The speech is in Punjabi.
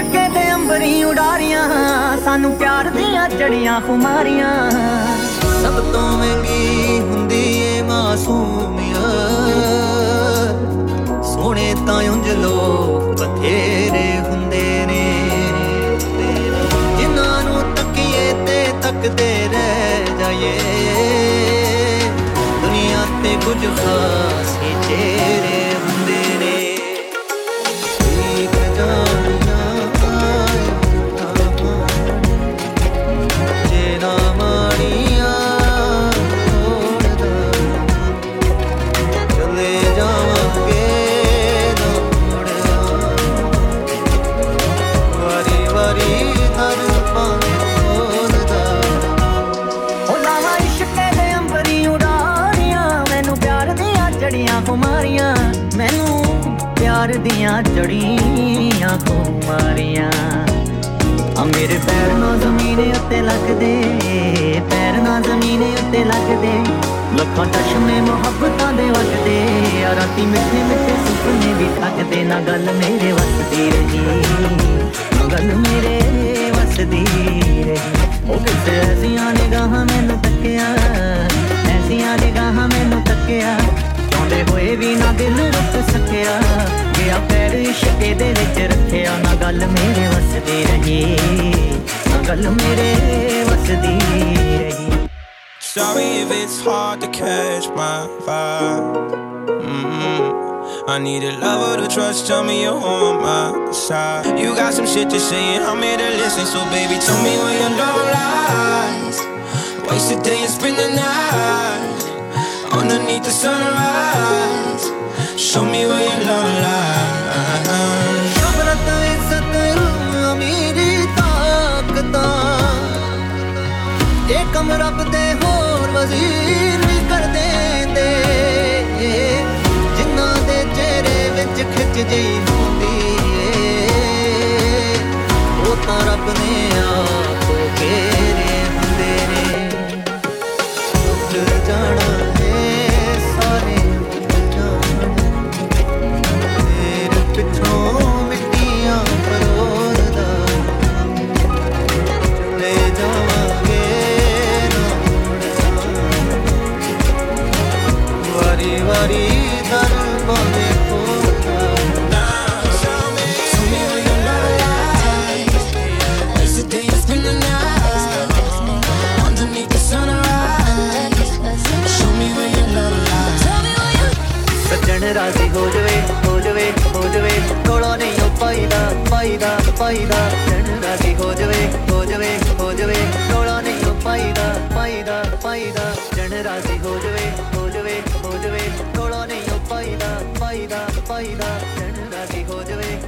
ਇਸ਼ਕੇ ਦੇ ਅੰਬਰੀ ਉਡਾਰੀਆਂ, ਸਾਨੂੰ ਪਿਆਰ ਦੀਆਂ ਜੜੀਆਂ ਖੁਮਾਰੀਆਂ। ਸਭ ਤੋਂ ਮਹਿੰਗੀ ਹੁੰਦੀ ਏ ਮਾਸੂਮੀਅਤ ਸੋਹਣੇ ਤਾਂ ਉਂਝ ਲੋਕ ਬਥੇਰੇ ਹੁੰਦੇ ਨੇ। ਜਿਨ੍ਹਾਂ ਨੂੰ ਤੱਕੀਏ ਤੇ ਤੱਕਦੇ ਰਹਿ ਜਾਈਏ। ਦੁਨੀਆ ਤੇ ਕੁਝ ਖਾਸ ਹੀ ਚਿਹਰੇ ਜੜੀਆਂ ਖੁਮਾਰੀਆਂ ਮੈਨੂੰ ਪਿਆਰ ਦੀਆਂ ਜੜੀਆਂ ਖੁਮਾਰੀਆਂ ਆ ਮੇਰੇ ਪੈਰ ਨਾ ਜ਼ਮੀਨ ਉੱਤੇ ਲੱਗਦੇ, ਪੈਰ ਨਾ ਜ਼ਮੀਨ ਉੱਤੇ ਲੱਗਦੇ। ਲੱਖਾਂ ਚਸ਼ਮੇ ਮੁਹੱਬਤਾਂ ਦੇ ਵਗਦੇ, ਆ ਰਾਤੀ ਮਿੱਠੇ ਮਿੱਠੇ ਸੁਪਨੇ ਵੀ ਥੱਕਦੇ, ਨਾ ਗੱਲ ਮੇਰੇ ਵਸਦੀ ਰਹੀ, ਨਾ ਗੱਲ ਮੇਰੇ ਵਸਦੀ ਰਹੀ। ਉਹ ਕਿਤੇ ਐਸੀਆਂ ਨਿਗਾਹਾਂ ਮੈਨੂੰ ਤੱਕਿਆ, ਐਸੀਆਂ ਨਿਗਾਹਾਂ ਮੈਨੂੰ ਤੱਕਿਆ ਚਾਹੁੰਦੇ ਹੋਏ ਵੀ ਨਾ ਦਿਲ ਰੁੱਕ ਸਕਿਆ ਗਿਆ ਪੈਰ ਇਸ਼ਕੇ ਦੇ ਵਿੱਚ ਰੱਖਿਆ ਨਾ ਗੱਲ ਮੇਰੇ ਵਸਦੀ ਰਹੀ ਨਾ ਗੱਲ ਮੇਰੇ ਵਸਦੀ ਰਹੀ Sorry if it's hard to catch my vibe. mm I need a lover to trust. Tell me you're on my side. You got some shit to say, and I'm here to listen. So, baby, tell me where your love lies. Waste the day and spend the night Underneath the sunrise. Show me where your love lies. ਸ਼ੋਹਰਤ ਇੱਜ਼ਤ ਅਮੀਰੀ ਤਾਕਤਾਂ ਇਹ ਕਮ ਰੱਬ ਦੇ ਹੋਰ ਵਜ਼ੀਰ ਵੀ ਕਰ ਦੇਂਦੇ ਜਿਨ੍ਹਾਂ ਦੇ ਚਿਹਰੇ ਵਿੱਚ ਖਿੱਚ ਜਈ ਹੁੰਦੀ ਰਾਜ਼ੀ ਹੋ ਜਵੇ ਹੋ ਜਵੇ ਹੋ ਜਵੇ ਕੋਲੋਂ ਨਹੀਂ ਉਹ ਪਾਈਦਾ ਪਾਈਦਾ ਪਾਈਦਾ ਸੱਜਣ ਰਾਜ਼ੀ ਹੋ ਜਵੇ ਹੋ ਜਵੇ ਹੋ ਜਵੇ ਕੋਲੋਂ ਨਹੀਂ ਉਹ ਪਾਈਦਾ ਪਾਈਦਾ ਭੈਣ ਰਾਜ਼ੀ ਹੋ ਜਵੇ ਹੋ ਜਵੇ ਹੋ ਜਵੇ। ਕੋਲੋਂ ਨਹੀਂ ਉਹ ਪਾਈਦਾ ਪਾਈਦਾ ਪਾਈਦਾ। ਭੈਣ ਰਾਜ਼ੀ ਹੋ ਜਵੇ।